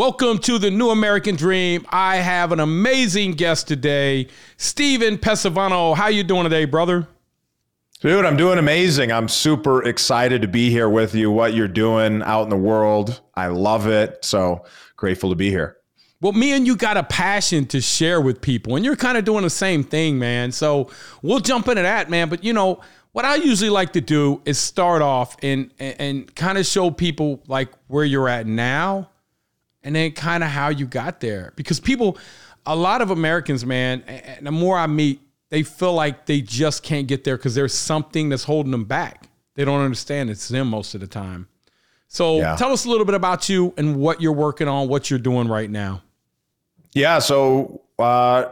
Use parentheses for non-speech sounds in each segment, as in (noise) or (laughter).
Welcome to the New American Dream. I have an amazing guest today, Steven Pesavento. How you doing today, brother? Dude, I'm doing amazing. I'm super excited to be here with you. What you're doing out in the world, I love it. So grateful to be here. Well, me and you got a passion to share with people, and you're kind of doing the same thing, man. So we'll jump into that, man. But you know, what I usually like to do is start off and and, and kind of show people like where you're at now, and then kind of how you got there. Because people, a lot of Americans, man, and the more I meet, they feel like they just can't get there because there's something that's holding them back. They don't understand it's them most of the time. So yeah. tell us a little bit about you and what you're working on, what you're doing right now. Yeah. So uh,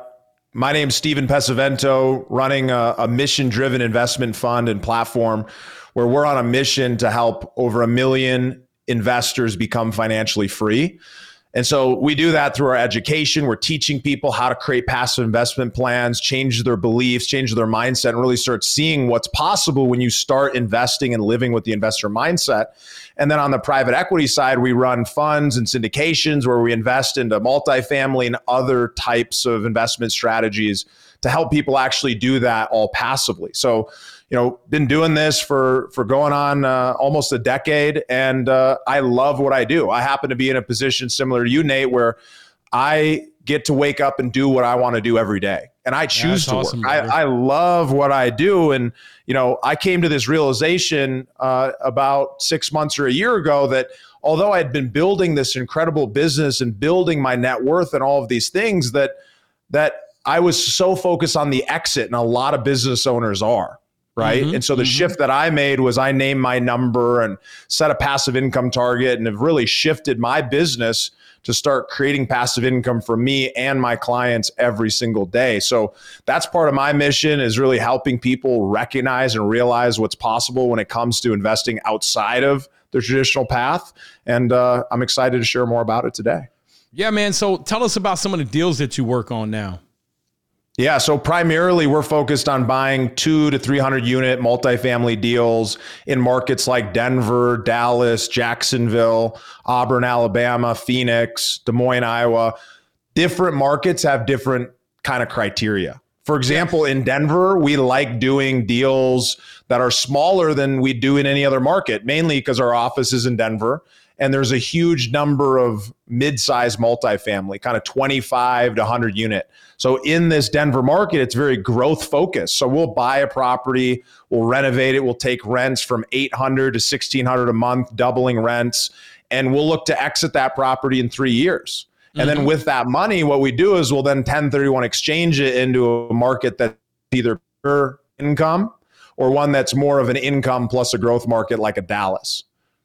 my name's Steven Pesavento, running a, a mission driven investment fund and platform where we're on a mission to help over a million investors become financially free. And so we do that through our education. We're teaching people how to create passive investment plans, change their beliefs, change their mindset, and really start seeing what's possible when you start investing and living with the investor mindset. And then on the private equity side, we run funds and syndications where we invest into multifamily and other types of investment strategies to help people actually do that all passively. So you know, been doing this for for going on uh, almost a decade, and uh, I love what I do. I happen to be in a position similar to you, Nate, where I get to wake up and do what I want to do every day, and I choose yeah, to awesome, work. I, I, love what I do, and you know, I came to this realization uh, about six months or a year ago that although I had been building this incredible business and building my net worth and all of these things, that that I was so focused on the exit, and a lot of business owners are right? Mm-hmm, and so the mm-hmm. shift that I made was I named my number and set a passive income target and have really shifted my business to start creating passive income for me and my clients every single day. So that's part of my mission is really helping people recognize and realize what's possible when it comes to investing outside of the traditional path. And uh, I'm excited to share more about it today. Yeah, man. So tell us about some of the deals that you work on now. Yeah, so primarily we're focused on buying two to 300 unit multifamily deals in markets like Denver, Dallas, Jacksonville, Auburn, Alabama, Phoenix, Des Moines, Iowa. Different markets have different kind of criteria. For example, in Denver, we like doing deals that are smaller than we do in any other market, mainly because our office is in Denver and there's a huge number of mid-sized multifamily, kind of 25 to 100 unit. So in this Denver market, it's very growth focused. So we'll buy a property, we'll renovate it, we'll take rents from 800 to 1600 a month, doubling rents, and we'll look to exit that property in 3 years. And mm-hmm. then with that money, what we do is we'll then 1031 exchange it into a market that's either pure income or one that's more of an income plus a growth market like a Dallas,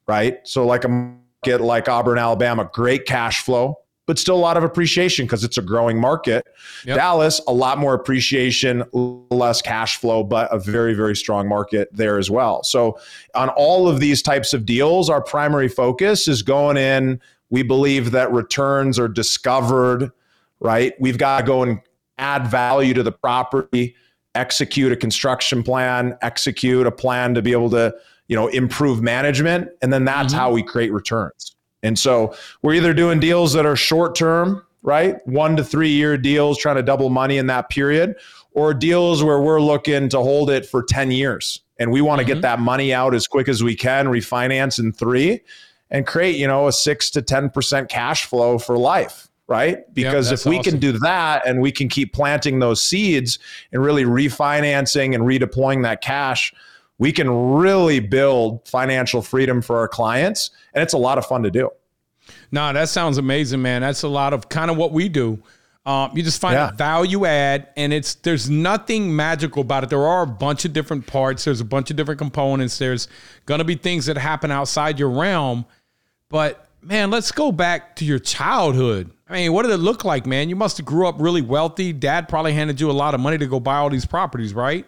right? So like a market like Auburn, Alabama, great cash flow, but still a lot of appreciation because it's a growing market. Yep. Dallas, a lot more appreciation, less cash flow, but a very, very strong market there as well. So, on all of these types of deals, our primary focus is going in. We believe that returns are discovered, right? We've got to go and add value to the property, execute a construction plan, execute a plan to be able to you know, improve management. And then that's mm-hmm. how we create returns. And so we're either doing deals that are short term, right? One to three year deals, trying to double money in that period, or deals where we're looking to hold it for 10 years. And we want to mm-hmm. get that money out as quick as we can, refinance in three, and create, you know, a six to 10% cash flow for life right? Because yep, if we awesome. can do that and we can keep planting those seeds and really refinancing and redeploying that cash we can really build financial freedom for our clients. And it's a lot of fun to do. No, that sounds amazing, man. That's a lot of kind of what we do. Um, you just find yeah. a value add, and it's there's nothing magical about it. There are a bunch of different parts. There's a bunch of different components. There's gonna be things that happen outside your realm, but man, let's go back to your childhood. I mean, what did it look like, man? You must have grew up really wealthy. Dad probably handed you a lot of money to go buy all these properties, right?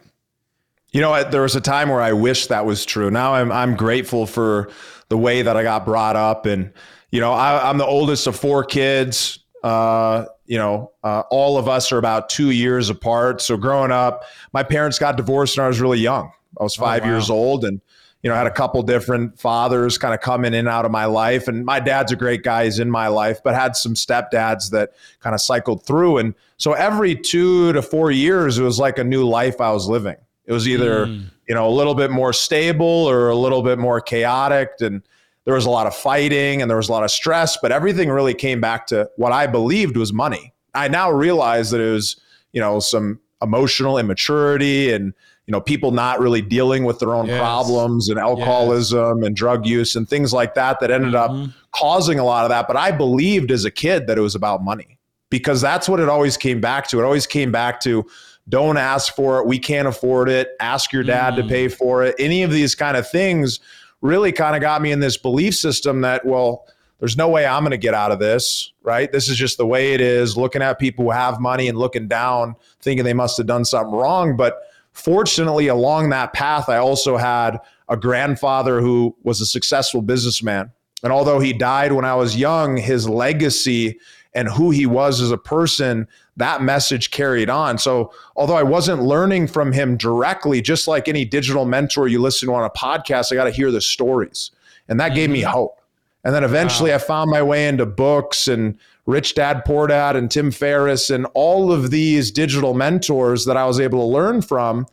You know, there was a time where I wish that was true. Now I'm I'm grateful for the way that I got brought up, and you know, I, am the oldest of four kids. Uh, you know, uh, all of us are about two years apart. So growing up, my parents got divorced when I was really young. I was oh, five oh, wow. years old, and you know, I had a couple different fathers kind of coming in and out of my life. And my dad's a great guy, he's in my life, but had some stepdads that kind of cycled through. And so every two to four years, it was like a new life I was living. It was either, mm. you know, a little bit more stable or a little bit more chaotic. And there was a lot of fighting and there was a lot of stress, but everything really came back to what I believed was money. I now realize that it was, you know, some emotional immaturity and you know people not really dealing with their own yes. problems and alcoholism yes. and drug use and things like that that ended mm-hmm. up causing a lot of that but i believed as a kid that it was about money because that's what it always came back to it always came back to don't ask for it we can't afford it ask your dad mm. to pay for it any of these kind of things really kind of got me in this belief system that well there's no way I'm going to get out of this, right? This is just the way it is. Looking at people who have money and looking down, thinking they must have done something wrong. But fortunately, along that path, I also had a grandfather who was a successful businessman. And although he died when I was young, his legacy and who he was as a person, that message carried on. So, although I wasn't learning from him directly, just like any digital mentor you listen to on a podcast, I got to hear the stories. And that gave me mm-hmm. hope. And then eventually wow. I found my way into books and Rich Dad Poor Dad and Tim Ferriss and all of these digital mentors that I was able to learn from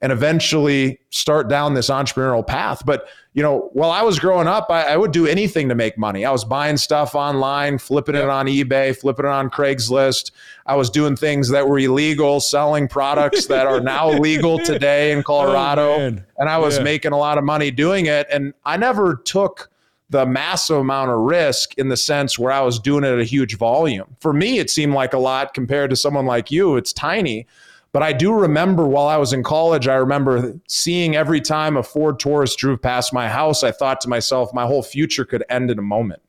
and eventually start down this entrepreneurial path. But, you know, while I was growing up, I, I would do anything to make money. I was buying stuff online, flipping it on eBay, flipping it on Craigslist. I was doing things that were illegal, selling products that are now (laughs) legal today in oh, Colorado. Oh, and I was yeah. making a lot of money doing it. And I never took the massive amount of risk in the sense where I was doing it at a huge volume. For me, it seemed like a lot compared to someone like you. It's tiny. But I do remember while I was in college, I remember seeing every time a Ford Taurus drove past my house, I thought to myself, my whole future could end in a moment.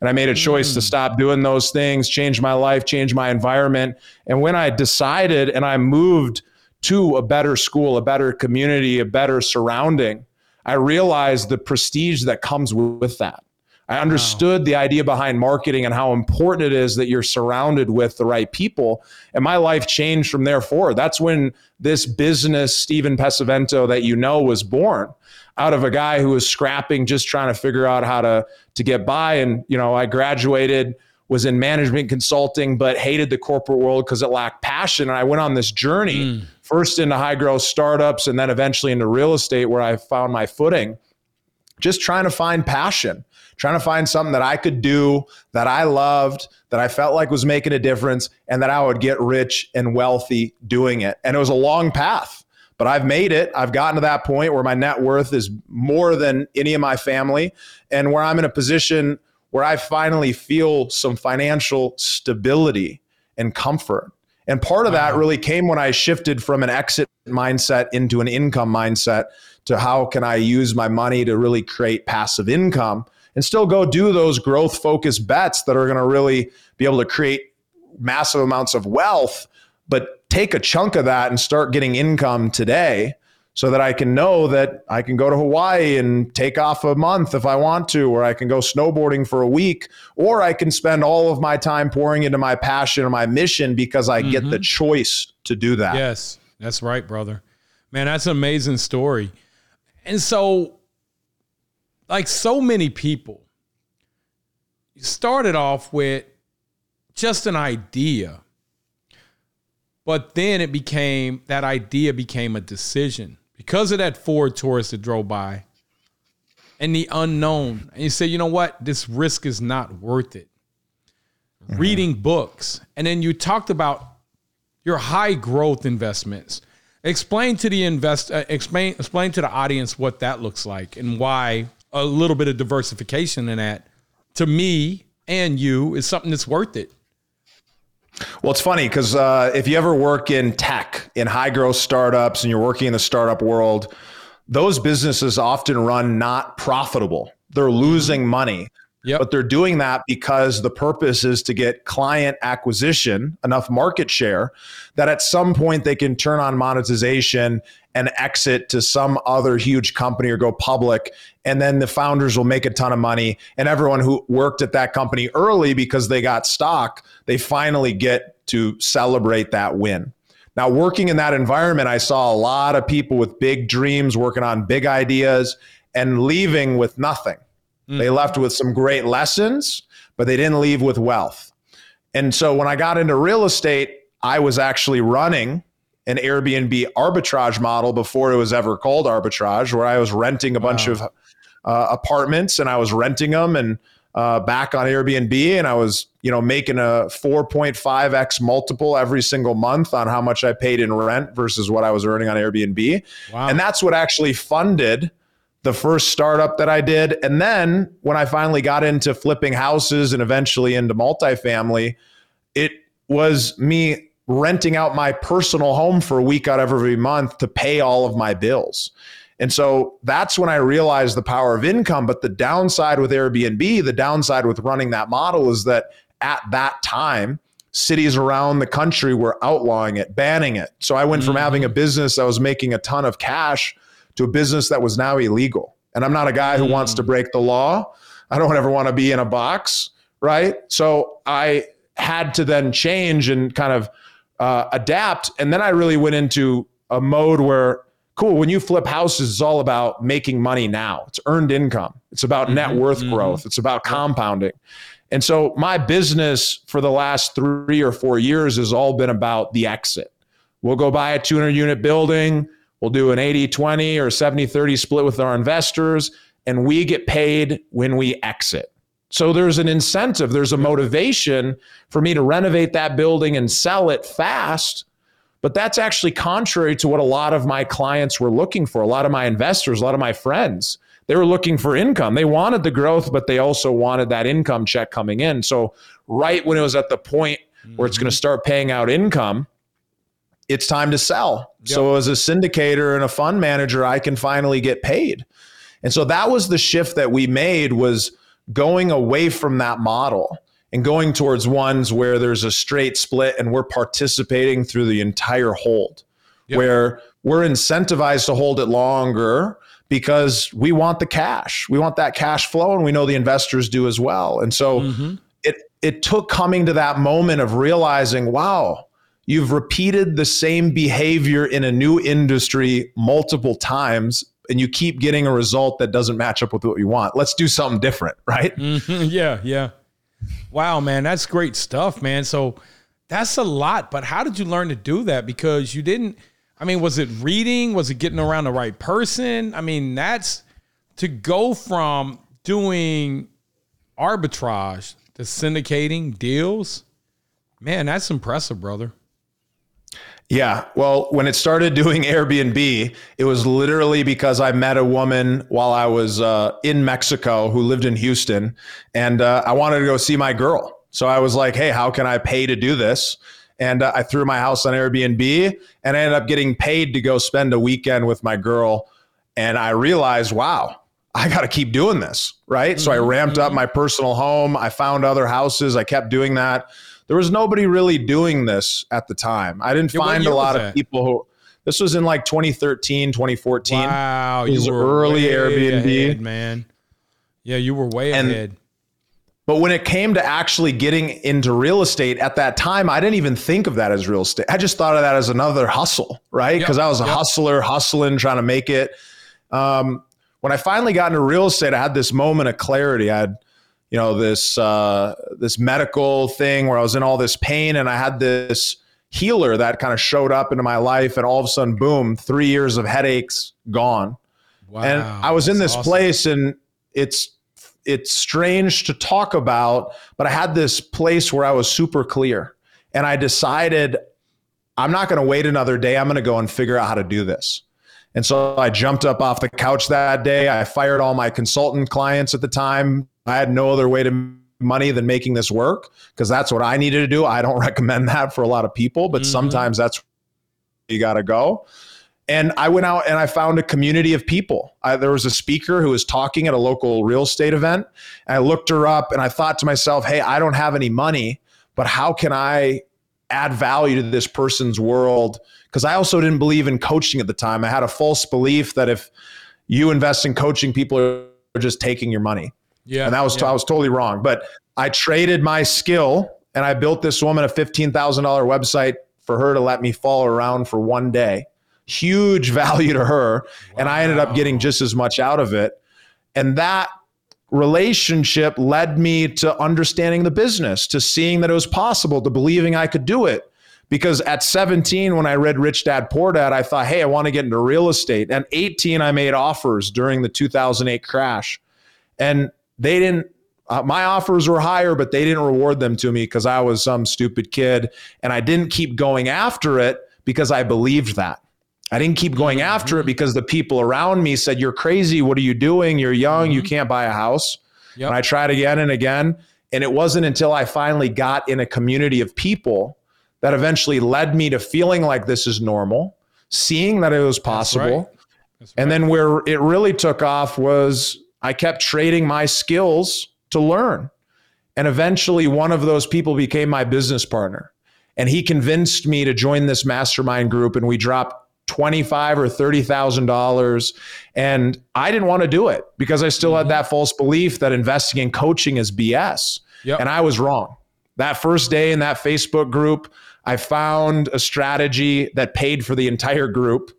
And I made a choice mm. to stop doing those things, change my life, change my environment. And when I decided and I moved to a better school, a better community, a better surrounding, I realized the prestige that comes with that. I understood wow. the idea behind marketing and how important it is that you're surrounded with the right people. And my life changed from there forward. That's when this business, Steven Pesavento, that you know, was born out of a guy who was scrapping, just trying to figure out how to to get by. And you know, I graduated, was in management consulting, but hated the corporate world because it lacked passion. And I went on this journey. Mm first into high growth startups and then eventually into real estate where I found my footing. Just trying to find passion, trying to find something that I could do that I loved, that I felt like was making a difference, and that I would get rich and wealthy doing it. And it was a long path, but I've made it. I've gotten to that point where my net worth is more than any of my family, and where I'm in a position where I finally feel some financial stability and comfort. And part of that really came when I shifted from an exit mindset into an income mindset to how can I use my money to really create passive income and still go do those growth focused bets that are going to really be able to create massive amounts of wealth, but take a chunk of that and start getting income today so that I can know that I can go to Hawaii and take off a month if I want to, or I can go snowboarding for a week, or I can spend all of my time pouring into my passion or my mission because I mm-hmm. get the mm-hmm. choice to do that. Yes, that's right, brother. Man, that's an amazing story. And so, like so many people, started off with just an idea. But then it became that idea became a decision because of that Ford Taurus that drove by and the unknown. And you say, you know what? This risk is not worth it. Mm-hmm. Reading books. And then you talked about your high growth investments. Explain to the invest uh, explain explain to the audience what that looks like and why a little bit of diversification in that to me and you is something that's worth it. Well, it's funny because uh, if you ever work in tech, in high growth startups, and you're working in the startup world, those businesses often run not profitable. They're losing money. Yep. But they're doing that because the purpose is to get client acquisition, enough market share that at some point they can turn on monetization and exit to some other huge company or go public. And then the founders will make a ton of money. And everyone who worked at that company early because they got stock, they finally get to celebrate that win. Now, working in that environment, I saw a lot of people with big dreams working on big ideas and leaving with nothing. Mm-hmm. They left with some great lessons, but they didn't leave with wealth. And so when I got into real estate, I was actually running an Airbnb arbitrage model before it was ever called arbitrage, where I was renting a wow. bunch of uh, apartments and I was renting them and uh, back on Airbnb, and I was you know making a 4.5x multiple every single month on how much I paid in rent versus what I was earning on Airbnb, wow. and that's what actually funded the first startup that I did. And then when I finally got into flipping houses and eventually into multifamily, it was me renting out my personal home for a week out of every month to pay all of my bills. And so that's when I realized the power of income. But the downside with Airbnb, the downside with running that model is that at that time, cities around the country were outlawing it, banning it. So I went mm-hmm. from having a business that was making a ton of cash to a business that was now illegal. And I'm not a guy who mm-hmm. wants to mm. break the law. I don't ever want to be in a box, right? So I had to then change and kind of uh, adapt. And then I really went into a mode where cool. When you flip houses, it's all about making money now. It's earned income. It's about mm-hmm, net worth mm-hmm. growth. It's about compounding. And so my business for the last three or four years has all been about the exit. We'll go buy a 200 unit building. We'll do an 80 20 or 70 30 split with our investors, and we get paid when we exit. So there's an incentive, there's a motivation for me to renovate that building and sell it fast but that's actually contrary to what a lot of my clients were looking for, a lot of my investors, a lot of my friends. They were looking for income. They wanted the growth, but they also wanted that income check coming in. So, right when it was at the point where it's going to mm-hmm. start paying out income, it's time to sell. Yep. So, as a syndicator and a fund manager, I can finally get paid. And so that was the shift that we made was going away from that model and going towards ones where there's a straight split and we're participating through the entire hold, yep. where we're incentivized to hold it longer because we want the cash. We want that cash flow and we know the investors do as well. And so mm-hmm. it it took coming to that moment of realizing, wow, you've repeated the same behavior in a new industry multiple times and you keep getting a result that doesn't match up with what you want. Let's do something different, (laughs) right? Mm-hmm. Yeah, yeah. Wow, man, that's great stuff, man. So that's a lot, but how did you learn to do that? Because you didn't, I mean, was it reading? Was it getting around the right person? I mean, that's to go from doing arbitrage to syndicating deals. Man, that's impressive, brother. Yeah. Well, when it started doing (laughs) Airbnb, it was literally because I met a woman while I was uh, in Mexico who lived in Houston, and uh, I wanted to go see my girl. So I was like, hey, how can I pay to do this? And uh, I threw my house on Airbnb and I ended up getting paid to go spend a weekend with my girl. And I realized, wow, I got to keep doing this. Right. Mm-hmm. So I mm-hmm. ramped up mm-hmm. my personal home. I found other houses. I kept doing that there was nobody really doing this at the time. I didn't yeah, find a lot of people who. This was in like 2013, 2014. Wow, you were early Airbnb, ahead, man. Yeah, you were way and, ahead. But when it came to actually getting into real estate at that time, I didn't even think of that as real estate. I just thought of that as another hustle, right? Because yep, I was a yep. hustler, hustling, trying to make it. Um, when I finally got into real estate, I had this moment of clarity. I had you know this uh, this medical thing where I was in all this pain and I had this healer that kind of showed up into my life and all of a sudden boom three years of headaches gone. Wow, and I was in this awesome. place and it's it's strange to talk about but I had this place where I was super clear and I decided I'm not going to wait another day. I'm going to go and figure out how to do this and so I jumped up off the couch that day. I fired all my consultant clients at the time, I had no other way to money than making this work because that's what I needed to do. I don't (laughs) recommend that for a lot of people, but mm-hmm. sometimes that's you got to go. And I went out and I found a community of people. I, there was a speaker who was talking at a local real estate event. I looked her up and I thought to myself, hey, I don't have any money, but how can I add value to this person's world? Because I also didn't believe in coaching at the time. I had a false belief that if you invest in coaching, people are just taking your money. Yeah. And that was, yeah. I was totally wrong. But I traded my skill and I built this woman a $15,000 website for her to let me follow around for one day. Huge (laughs) value to her. Wow. And I ended up getting just as much out of it. And that relationship led me to understanding the business, to seeing that it was possible, to believing I could do it. Because at 17, when I read Rich Dad Poor Dad, I thought, hey, I want to get into real estate. and 18, I made offers during the 2008 crash. And they didn't, uh, my offers were higher, but they didn't reward them to me because I was some stupid kid. And I didn't keep going after it because I believed that. I didn't keep going mm-hmm. after it because the people around me said, You're crazy. What are you doing? You're young. Mm-hmm. You can't buy a house. Yep. And I tried again and again. And it wasn't until I finally got in a community of people that eventually led me to feeling like this is normal, seeing that it was possible. That's right. That's right. And then where it really took off was I kept trading my skills to learn. And eventually, one of those people became my business partner. And he convinced me to join this mastermind group, and we dropped twenty-five or thirty thousand dollars, and I didn't want to do it because I still mm-hmm. had that false belief that investing in coaching is BS, yep. and I was wrong. That first day in that Facebook group, I found a strategy that paid for the entire group.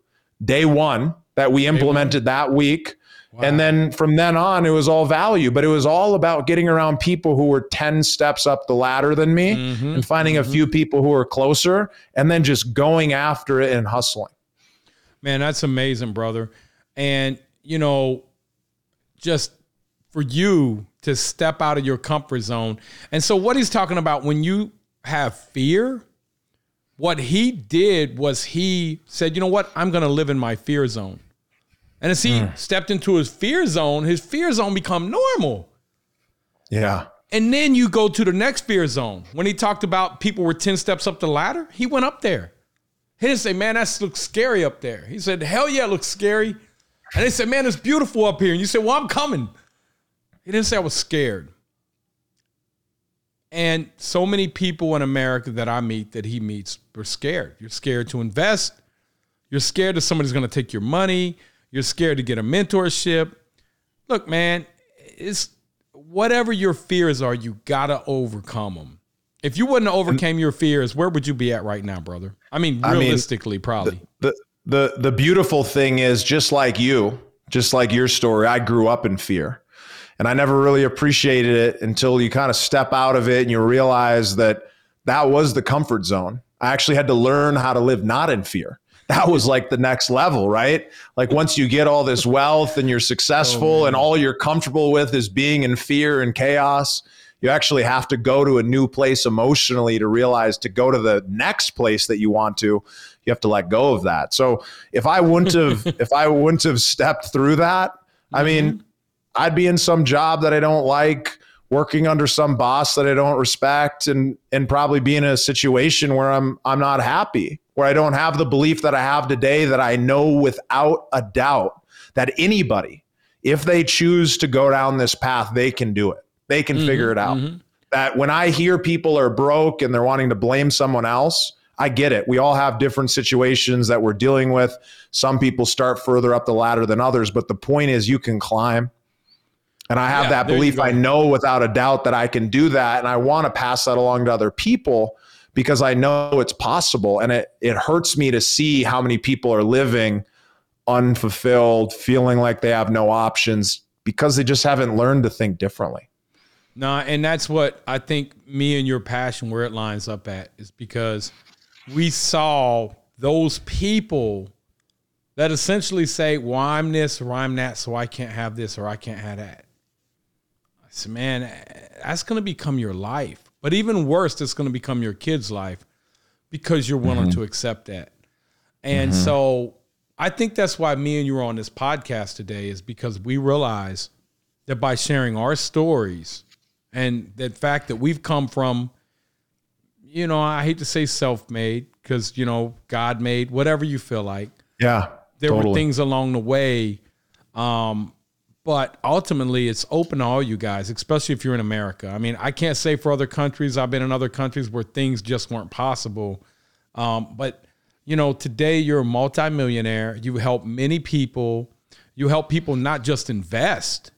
Day one that we implemented that week. Wow. And then from then on, it was all value, but it was all about getting around people who were 10 steps up the ladder than me mm-hmm. and finding mm-hmm. a few people who were closer and then just going after it and hustling. Man, that's amazing, brother. And, you know, just for you to step out of your comfort zone. And so, what he's talking about when you have fear, what he did was he said, you know what? I'm going to live in my fear zone. And as he mm. stepped into his fear zone, his fear zone become normal. Yeah. And then you go to the next fear zone. When he talked about people were 10 steps up the ladder, he went up there. He didn't say, man, that looks scary up there. He said, hell yeah, it looks scary. And they said, man, it's beautiful up here. And you said, well, I'm coming. He didn't say I was scared. And so many people in America that I meet, that he meets, are scared. You're scared to invest. You're scared that somebody's going to take your money. You're scared to get a mentorship. Look, man, it's whatever your fears are, you got to overcome them. If you wouldn't have overcame your fears, where would you be at right now, brother? I mean, realistically, I mean, probably. The, the the the beautiful thing is just like you, just like your story, I grew up in fear. And I never really appreciated it until you kind of step out of it and you realize that that was the comfort zone. I actually had to learn how to live not in fear. That was like the next level, right? Like once you get all this wealth and you're successful oh, and all you're comfortable with is being in fear and chaos, you actually have to go to a new place emotionally to realize to go to the next place that you want to you have to let go of that so if i wouldn't have (laughs) if i wouldn't have stepped through that i mean mm-hmm. I'd be in some job that i don't like working under some boss that i don't respect and and probably be in a situation where i'm i'm not happy where i don't have the belief that i have today that i know without a doubt that anybody if they choose to go down this path they can do it they can mm-hmm, figure it out. Mm-hmm. That when I hear people are broke and they're wanting to blame someone else, I get it. We all have different situations that we're dealing with. Some people start further up the ladder than others, but the point is you can climb. And I have yeah, that belief. I know without a doubt that I can do that. And I want to pass that along to other people because I know it's possible. And it, it hurts me to see how many people are living unfulfilled, feeling like they have no options because they just haven't learned to think differently. No, and that's what I think me and your passion where it lines up at is because we saw those people that essentially say, Well, I'm this or I'm that, so I can't have this or I can't have that. I said, Man, that's gonna become your life. But even worse, it's gonna become your kid's life because you're willing mm-hmm. to accept that. And mm-hmm. so I think that's why me and you are on this podcast today, is because we realize that by sharing our stories, and the fact that we've come from you know i hate to say self-made because you know god made whatever you feel like yeah there totally. were things along the way um, but ultimately it's open to all you guys especially if you're in america i mean i can't say for other countries i've been in other countries where things just weren't possible um, but you know today you're a multimillionaire you help many people you help people not just invest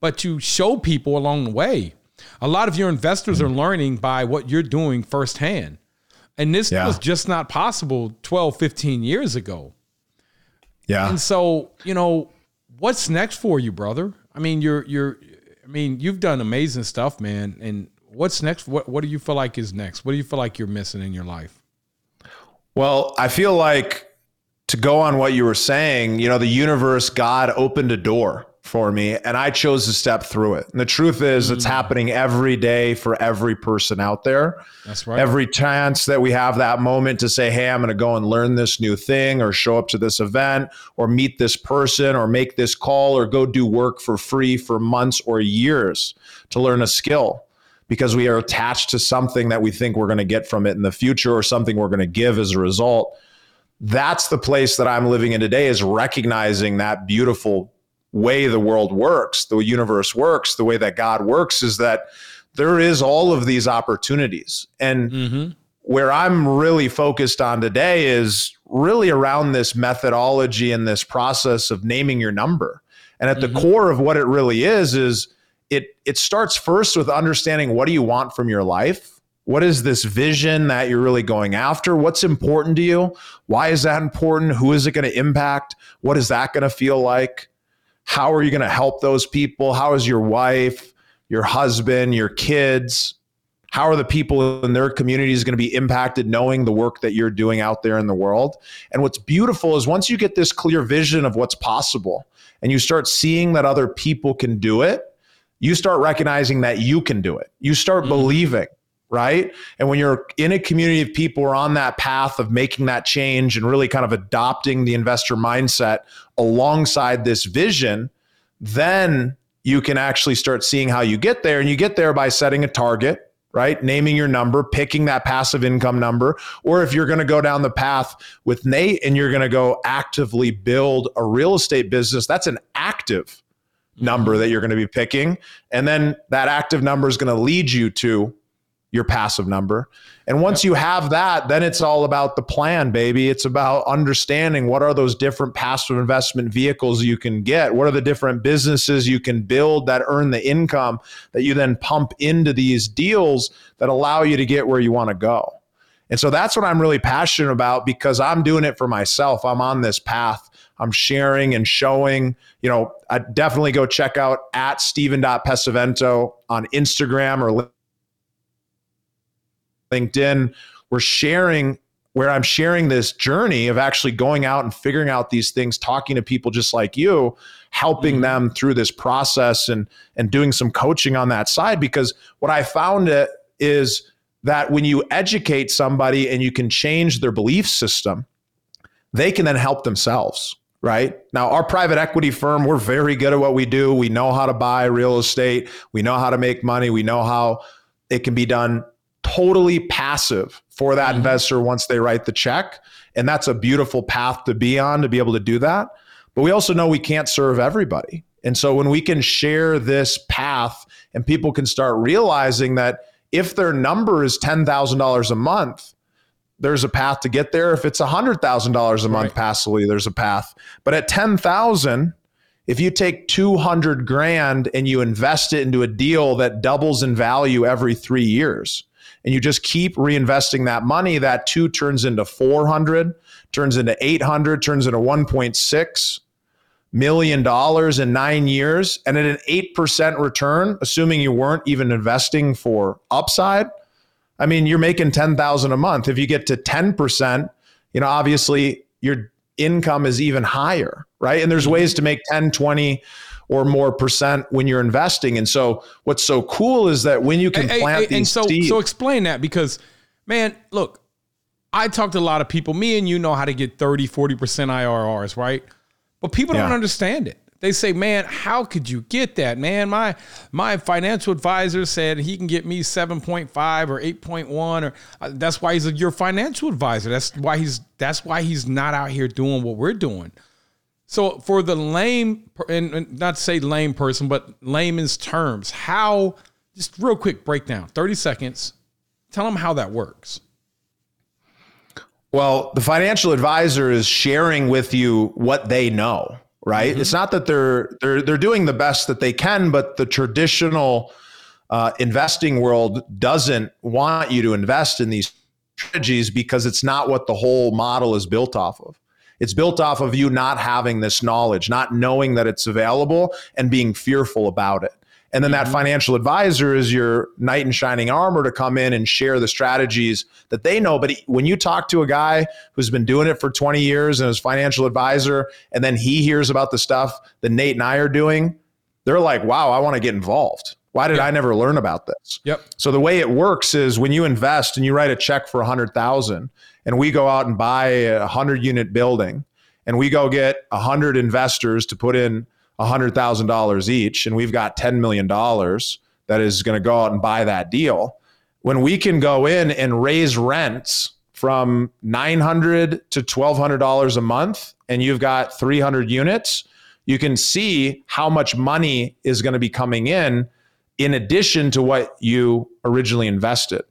but you show people along the way. A lot of your investors are learning by what you're doing firsthand. And this yeah. was just not possible 12, 15 years ago. Yeah. And so, you know, what's next for you, brother? I mean, you're you're I mean, you've done amazing stuff, man. And what's next? What what do you feel like is next? What do you feel like you're missing in your life? Well, I feel like to go on what you were saying, you know, the universe, God opened a door for me and I chose to step through it. And the truth is, mm. it's happening every day for every person out there. That's right. Every chance that we have that moment to say, hey, I'm going to go and learn this new thing or show up to this event or meet this person or make this call or go do work for free for months or years to learn a skill because we are attached to something that we think we're going to get from it in the future or something we're going to give as a result that's the place that I'm living in today is recognizing that beautiful way the world works, the universe works, the way that God works is that there is all of these opportunities. And mm-hmm. where I'm really focused on today is really around this methodology and this process of naming your number. And at mm-hmm. the core of what it really is is it it starts first with understanding what do you want from your life what is this vision that you're really going after? What's important to you? Why is that important? Who is it going to impact? What is that going to feel like? How are you going to help those people? How is your wife, your husband, your kids? How are the people in their communities going to be impacted knowing the work that you're doing out there in the world? And what's beautiful is once you get this clear vision of what's possible and you start seeing that other people can do it, you start recognizing that you can do it. You start mm-hmm. believing right? And when you're in a community of people who are on that path of making that change and really kind of adopting the investor mindset alongside this vision, then you can actually start seeing how you get there. And you get there by setting a target, right? Naming your number, picking that passive income number. Or if you're going to go down the path with Nate and you're going to go actively build a real estate business, that's an active number mm-hmm. that you're going to be picking. And then that active number is going to lead you to your passive number. And once you have that, then it's all about the plan, baby. It's about understanding what are those different passive investment vehicles you can get? What are the different businesses you can build that earn the income that you then pump into these deals that allow you to get where you want to go? And so that's what I'm really passionate about because I'm doing it for myself. I'm on this path. I'm sharing and showing. You know, I definitely go check out at Steven.Pesavento on Instagram or LinkedIn, we're sharing where I'm sharing this journey of actually going out and figuring out these things, talking to people just like you, helping mm-hmm. them through this process and and doing some coaching on that side. Because what I found it is that when you educate somebody and you can change their belief system, they can then help themselves. Right now, our private equity firm, we're very good at what we do. We know how to buy real estate. We know how to make money. We know how it can be done totally passive for that mm-hmm. investor once they write the check. And that's a beautiful path to be on to be able to do that. But we also know we can't serve everybody. And so when we can share this path and people can start realizing that if their number is $10,000 a month, there's a path to get there. If it's $100,000 a month right. passively, there's a path. But at 10,000, if you take 200 grand and you invest it into a deal that doubles in value every 3 years, and you just keep reinvesting that money, that two turns into 400, turns into 800, turns into 1.6 million dollars in nine years. And at an 8% return, assuming you weren't even investing for upside, I mean, you're making 10,000 a month. If you get to 10%, you know, obviously your income is even higher, right? And there's mm-hmm. ways to make 10, 20, or more percent when you're investing. And so what's so cool is that when you can hey, plant hey, these and so seeds, so explain that because man, look, I talk to a lot of people. Me and you know how to get 30, 40% IRRs, right? But people don't understand it. They say, "Man, how could you get that, man? My my financial advisor said he can get me 7.5 or 8.1 or uh, that's why he's a, your financial advisor. That's why he's that's why he's not out here doing what we're doing." So for the lame, and not to say lame person, but layman's terms, how, just real quick breakdown, 30 seconds, tell them how that works. Well, the financial advisor is sharing with you what they know, right? Mm-hmm. It's not that they're they're they're doing the best that they can, but the traditional uh, investing world doesn't want you to invest in these strategies because it's not what the whole model is built off of. It's built off of you not having this knowledge, not knowing that it's available and being fearful about it. And then mm-hmm. that financial advisor is your knight in shining armor to come in and share the strategies that they know. But when you talk to a guy who's been doing it for 20 years and is financial advisor, and then he hears about the stuff that Nate and I are doing, they're like, wow, I want to get involved. Why did yep. I never learn about this? Yep. So the way it works is when you invest and you write a check for a hundred thousand and we go out and buy a hundred unit building and we go get a hundred investors to put in $100,000 each, and we've got $10 million that is going to go out and buy that deal. When we can go in and raise rents from 900 to $1,200 a month, and you've got 300 units, you can see how much money is going to be coming in in addition to what you originally invested.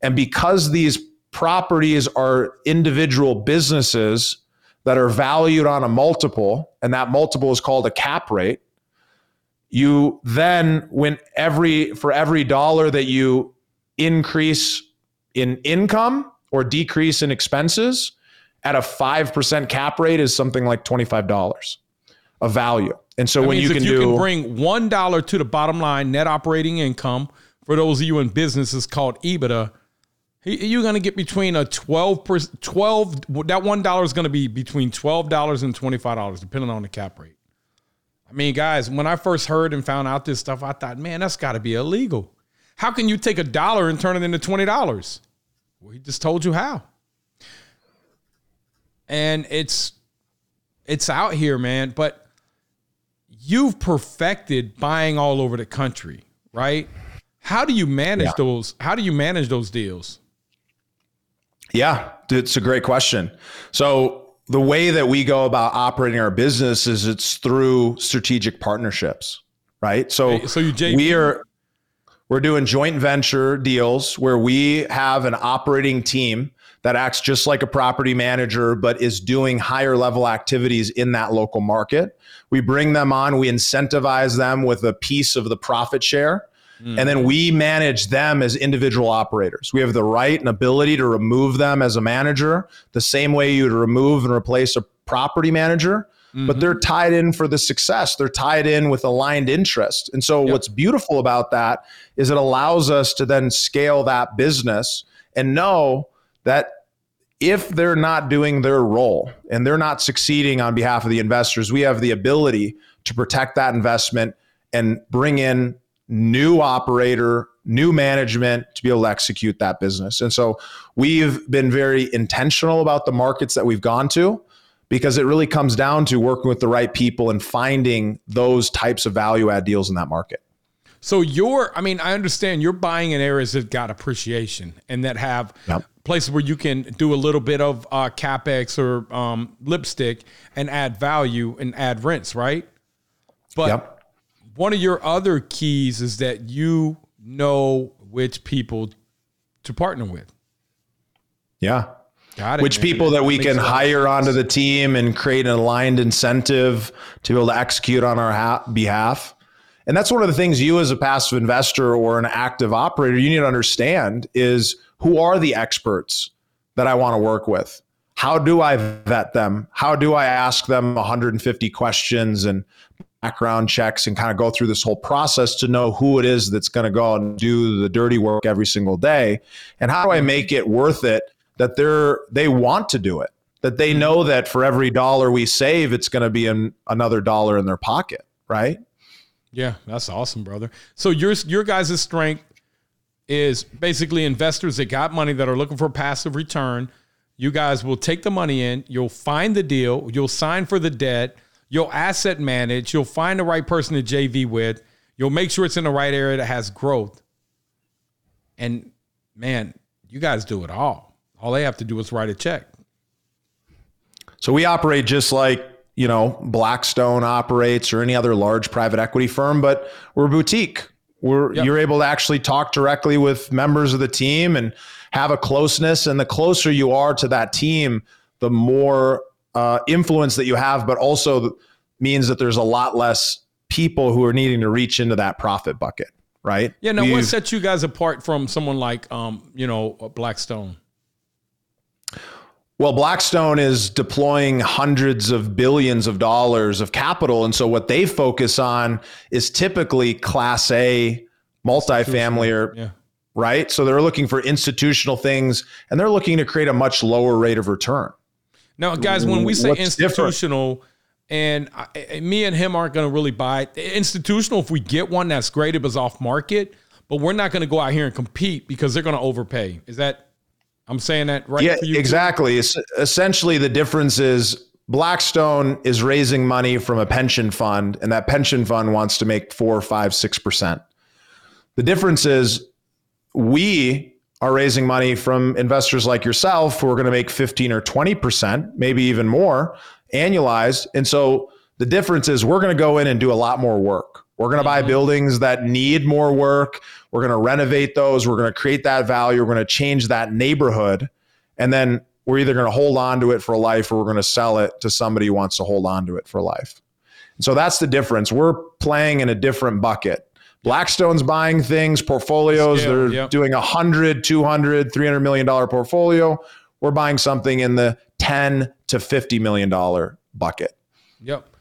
And because these properties are individual businesses that are valued on a multiple, and that multiple is called a cap rate. You then, when every for every dollar that you increase in income or decrease in expenses, at a 5% cap rate is something like $25 of value. And so that when you can you do can bring one dollar to the bottom line net operating income for those of you in businesses called EBITDA, you're going to get between a 12 12 that one dollar is going to be between $12 and $25 depending on the cap rate. I mean, guys, when I first heard and found out this stuff, I thought, man, that's got to be illegal. How can you take a dollar and turn it into $20? Well, he just told you how. And it's it's out here, man, but you've perfected buying all over the country, right? How do you manage yeah. those how do you manage those deals? Yeah, it's a great question. So, the way that we go about operating our business is it's through strategic partnerships, right? So, so you JV- we are we're doing joint venture deals where we have an operating team that acts just like a property manager but is doing higher level activities in that local market. We bring them on, we incentivize them with a piece of the profit share Mm. And then we manage them as individual operators. We have the right and ability to remove them as a manager, the same way you would remove and replace a property manager. Mm-hmm. But they're tied in for the success. They're tied in with aligned interest. And so, yep. what's beautiful about that is it allows us to then scale that business and know that if they're not doing their role and they're not succeeding on behalf of the investors, we have the ability to protect that investment and bring in new operator, new management to be able to execute that business. And so we've been very intentional about the markets that we've gone to because it really comes down to working with the right people and finding those types of value add deals in that market. So you're, I mean, I understand you're buying in areas that got appreciation and that have yep. Places where you can do a little bit of uh, capex or um, lipstick and add value and add rents, right? But yep one of your other keys is that you know which people to partner with. Yeah. Got it, which man. people that we can hire onto the team and create an aligned incentive to be able to execute on our ha- behalf. And that's one of the things you as a passive investor or an active operator you need to understand is who are the experts that I want to work with? How do I vet them? How do I ask them 150 questions and background checks and kind of go through this whole process to know who it is that's going to go and do the dirty work every single day and how do i make it worth it that they're they want to do it that they know that for every dollar we save it's going to be an, another dollar in their pocket right yeah that's awesome brother so your your guys' strength is basically investors that got money that are looking for passive return you guys will take the money in you'll find the deal you'll sign for the debt You'll asset manage. You'll find the right person to JV with. You'll make sure it's in the right area that has growth. And man, you guys do it all. All they have to do is write a check. So we operate just like, you know, Blackstone operates or any other large private equity firm, but we're boutique. We're yep. you're able to actually talk directly with members of the team and have a closeness. And the closer you are to that team, the more uh, influence that you have, but also means that there's a lot less people who are needing to reach into that profit bucket, right? Yeah. Now, We've, what sets you guys apart from someone like, um, you know, Blackstone? Well, Blackstone is deploying hundreds of billions of dollars of capital. And so what they focus on is typically class A multifamily or yeah. right. So they're looking for institutional things and they're looking to create a much lower rate of return. Now, guys, when we say What's institutional, different? and I, me and him aren't going to really buy it. Institutional, if we get one, that's great. It was off market, but we're not going to go out here and compete because they're going to overpay. Is that I'm saying that right? Yeah, exactly. essentially, the difference is Blackstone is raising money from a pension fund, and that pension fund wants to make four, five, six percent. The difference is we are raising money from investors like yourself who are going to make 15 or 20 percent, maybe even more annualized. And so the difference is we're going to go in and do a lot more work. We're going to buy mm-hmm. buildings that need more work. We're going to renovate those. We're going to create that value. We're going to change that neighborhood. And then we're either going to hold on to it for life or we're going to sell it to somebody who wants to hold on to it for life. And so that's the difference. We're playing in a different bucket. Blackstone's buying things, portfolios, Scale, they're yep. doing a 100, 200, 300 million dollar portfolio. We're buying something in the 10 to 50 million dollar bucket. Yep.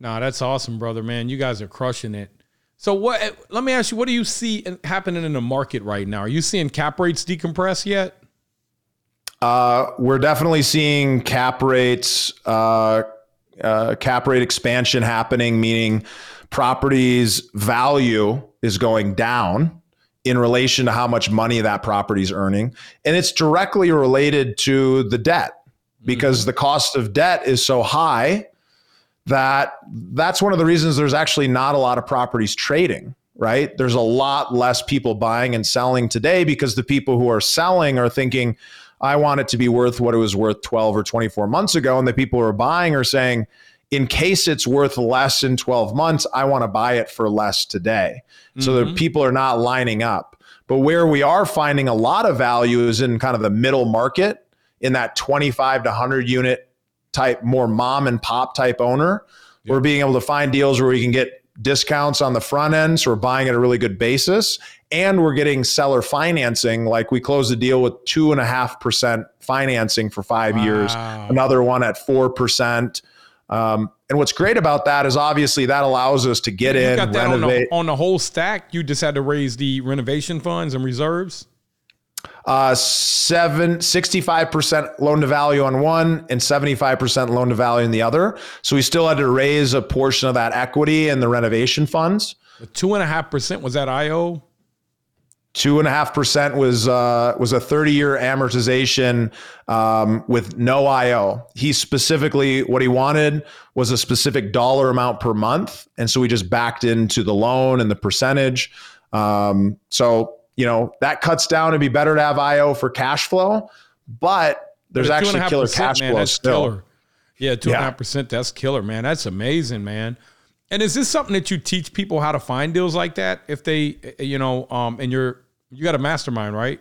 Nah, that's awesome, brother, man. You guys are crushing it. So what? Let me ask you, what do you see happening in the market right now? Are you seeing cap rates decompress yet? Uh, we're definitely seeing cap rates, uh, uh, cap rate expansion happening, meaning properties value is going down in relation to how much money that property is earning, and it's directly related to the debt because mm-hmm. the cost of debt is so high that that's one of the reasons there's actually not a lot of properties trading right there's a lot less people buying and selling today because the people who are selling are thinking i want it to be worth what it was worth 12 or 24 months ago and the people who are buying are saying in case it's worth less in 12 months i want to buy it for less today mm-hmm. so the mm-hmm. people are not lining up but where we are finding a lot of value is in kind of the middle market in that 25 to 100 unit type, more mom and pop type owner. Yeah. We're being able to find deals where we can get discounts on the front end. So we're buying at a really good basis. And we're getting seller financing. Like we closed a deal with two and a half percent financing for five wow. years, another one at four percent. Um, and what's great about that is obviously that allows us to get you in, renovate. On the, on the whole stack. You just had to raise the renovation funds and reserves. Uh, seven, 65% loan to value on one and 75% loan to value in the other. So we still had to raise a portion of that equity in the renovation funds. The two and a half percent was that IO? Two and a half percent was uh, was a 30 year amortization um, with no IO. He specifically what he wanted was a specific dollar amount per month, and so we just backed into the loan and the percentage. Um, so you know, that cuts down. It'd be better to have IO for cash flow, but there's but actually killer cash man, flow still. Killer. Yeah, two and a half percent. That's killer, man. That's amazing, man. And is this something that you teach people how to find deals like that? If they, you know, um, and you're you got a mastermind, right?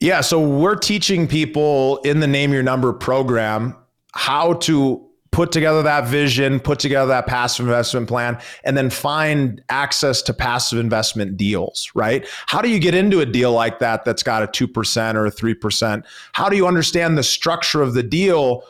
Yeah. So we're teaching people in the Name Your Number program how to put together that vision, put together that passive investment plan, and then find access to passive investment deals, right? How do you get into a deal like that that's got a 2% or a 3%? How do you understand the structure of the deal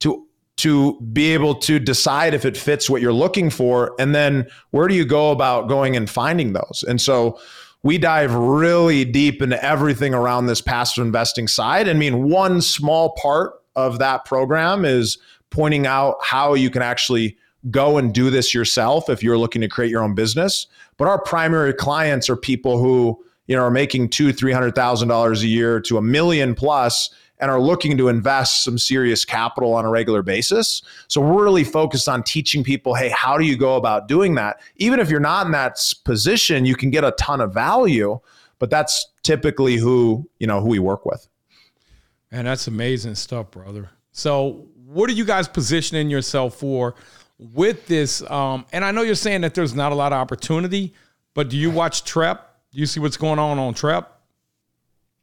to to be able to decide if it fits what you're looking for and then where do you go about going and finding those? And so we dive really deep into everything around this passive investing side. I mean, one small part of that program is pointing out how you can actually go and do this yourself if you're looking to create your own business. But our primary clients are people who you know are making two, three hundred thousand dollars a year to a million plus and are looking to invest some serious capital on a regular basis. So we're really focused on teaching people, hey, how do you go about doing that? Even if you're not in that position, you can get a ton of value, but that's typically who, you know, who we work with. And that's amazing stuff, brother. So what are you guys positioning yourself for with this? Um, and I know you're saying that there's not a lot of opportunity, but do you watch Trepp? Do you see what's going on on Trepp?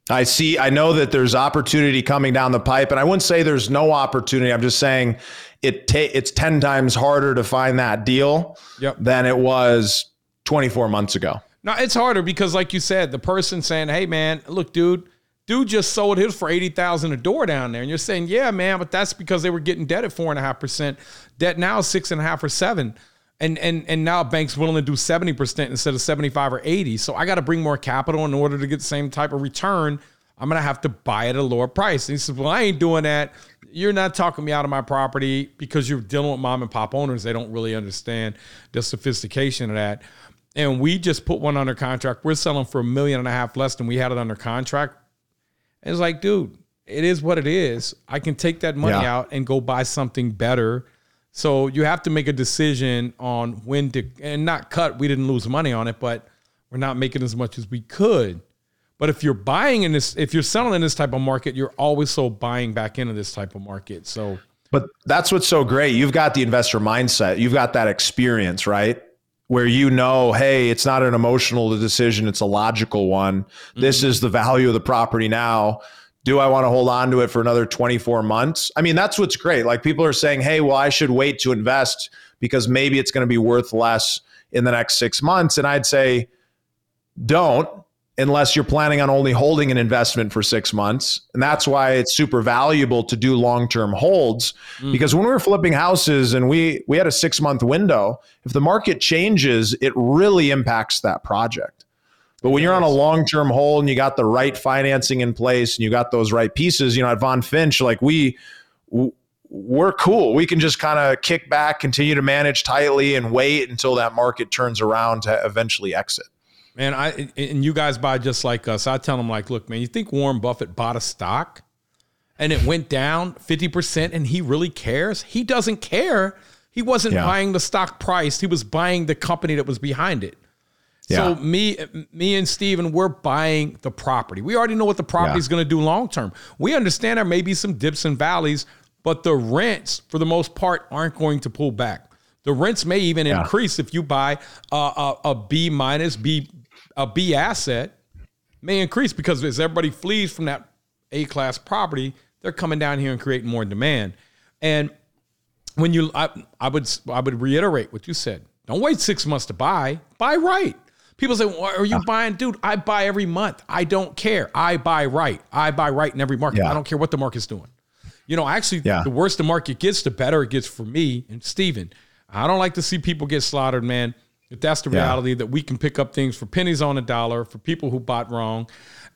I see. I know that there's opportunity coming down the pipe, and I wouldn't say there's no opportunity. I'm just saying it. Ta- it's ten times harder to find that deal yep. than it was 24 months ago. No, it's harder because, like you said, the person saying, "Hey, man, look, dude, Dude just sold his for eighty thousand a door down there, and you're saying, yeah, man, but that's because they were getting debt at four and a half percent. Debt now is six and a half or seven, and and and now banks willing to do seventy percent instead of seventy five or eighty. So I got to bring more capital in order to get the same type of return. I'm gonna have to buy it at a lower price. And he says, well, I ain't doing that. You're not talking me out of my property because you're dealing with mom and pop owners. They don't really understand the sophistication of that and we just put one under contract. We're selling for a million and a half less than we had it under contract. And it's like, dude, it is what it is. I can take that money yeah. out and go buy something better. So you have to make a decision on when to and not cut. We didn't lose money on it, but we're not making as much as we could. But if you're buying in this, if you're selling in this type of market, you're always so buying back into this type of market. So, but that's what's so great. You've got the investor mindset. You've got that experience, right? Where you know, hey, it's not an emotional decision, it's a logical one. Mm-hmm. This is the value of the property now. Do I want to hold on to it for another 24 months? I mean, that's what's great. Like people are saying, hey, well, I should wait to invest because maybe it's going to be worth less in the next six months. And I'd say, don't unless you're planning on only holding an investment for six months. And that's why it's super valuable to do long-term holds. Mm. Because when we were flipping houses and we we had a six-month window, if the market changes, it really impacts that project. But when you're on a long-term hold and you got the right financing in place and you got those right pieces, you know, at VonFinch, like we we're cool. We can just kind of kick back, continue to manage tightly and wait until that market turns around to eventually exit. Man, I and you guys buy just like us. I tell them like, look, man, you think Warren Buffett bought a stock and it went down 50% and he really cares? He doesn't care. He wasn't yeah. buying the stock price. He was buying the company that was behind it. Yeah. So me, me and Steven, we're buying the property. We already know what the property is going to do long term. We understand there may be some dips and valleys, but the rents, for the most part, aren't going to pull back. The rents may even yeah. increase if you buy a, a, a B minus, B a B asset may increase because as everybody flees from that A class property, they're coming down here and creating more demand. And when you, I, I would, I would reiterate what you said. Don't wait six months to buy. Buy right. People say, well, "Are you buying, dude?" I buy every month. I don't care. I buy right. I buy right in every market. Yeah. I don't care what the market's doing. You know, actually, yeah. the worse the market gets, the better it gets for me and Steven. I don't like to see people get slaughtered, man. If that's the reality yeah. that we can pick up things for pennies on a dollar for people who bought wrong.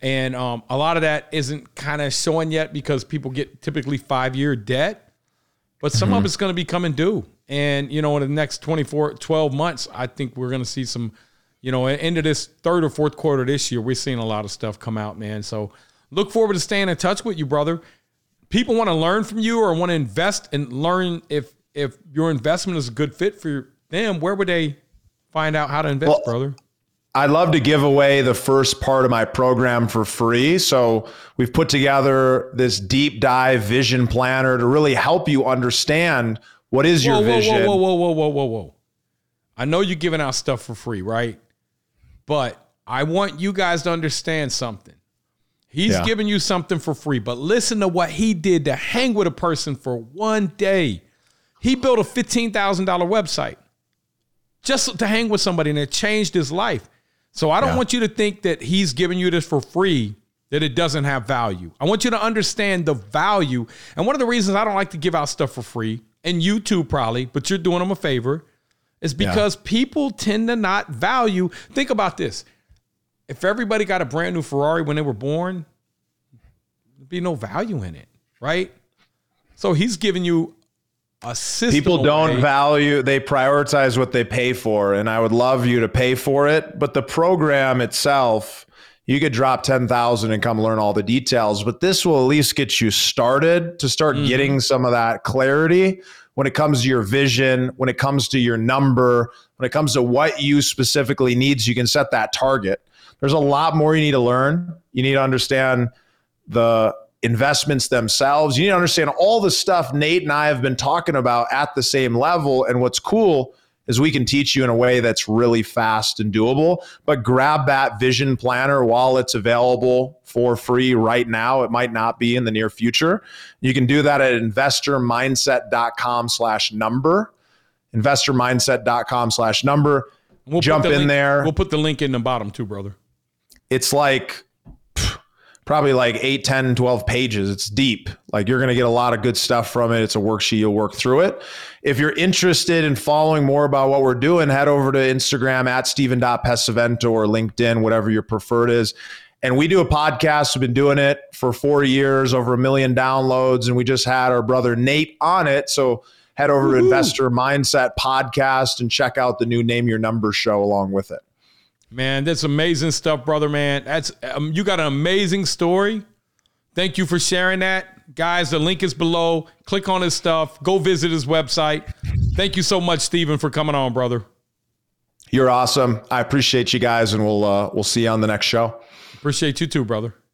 And um, a lot of that isn't kind of showing yet because people get typically five year debt, but some mm-hmm. of it's going to be coming due. And, you know, in the next 24, 12 months, I think we're going to see some, you know, into this third or fourth quarter this year, we're seeing a lot of stuff come out, man. So look forward to staying in touch with you, brother. People want to learn from you or want to invest and learn if if your investment is a good fit for them, where would they find out how to invest, well, brother? I'd love to give away the first part of my program for free. So we've put together this deep dive vision planner to really help you understand what is whoa, your whoa, vision. Whoa, whoa, whoa, whoa, whoa, whoa. Whoa. I know you're giving out stuff for free, right? But I want you guys to understand something. He's yeah. giving you something for free, but listen to what he did to hang with a person for one day. He built a $15,000 website just to hang with somebody and it changed his life. So I don't yeah. want you to think that he's giving you this for free, that it doesn't have value. I want you to understand the value. And one of the reasons I don't like to give out stuff for free, and you too probably, but you're doing them a favor, is because yeah. people tend to not value. Think about this. If everybody got a brand new Ferrari when they were born, there'd be no value in it, right? So he's giving you. People don't value, they prioritize what they pay for. And I would love you to pay for it. But the program itself, you could drop 10,000 and come learn all the details. But this will at least get you started to start mm-hmm. getting some of that clarity when it comes to your vision, when it comes to your number, when it comes to what you specifically needs, you can set that target. There's a lot more you need to learn. You need to understand the investments themselves. You need to understand all the stuff Nate and I have been talking about at the same level. And what's cool is we can teach you in a way that's really fast and doable. But grab that vision planner while it's available for free right now. It might not be in the near future. You can do that at investormindset.com slash number. Investormindset.com slash number. We'll Jump in link, there. We'll put the link in the bottom too, brother. It's like probably like 8, 10, 12 pages. It's deep. Like you're going to get a lot of good stuff from it. It's a worksheet. You'll work through it. If you're interested in following more about what we're doing, head over to Instagram at Steven.Pesavento or LinkedIn, whatever your preferred is. And we do a podcast. We've been doing it for four years, over a million downloads. And we just had our brother Nate on it. So head over Woo-hoo. to Investor Mindset Podcast and check out the new Name Your Number show along with it. Man, that's amazing stuff, brother. Man, that's um, you got an amazing story. Thank you for sharing that, guys. The link is below. Click on his stuff. Go visit his website. Thank you so much, Steven, for coming on, brother. You're awesome. I appreciate you guys, and we'll uh, we'll see you on the next show. Appreciate you too, brother.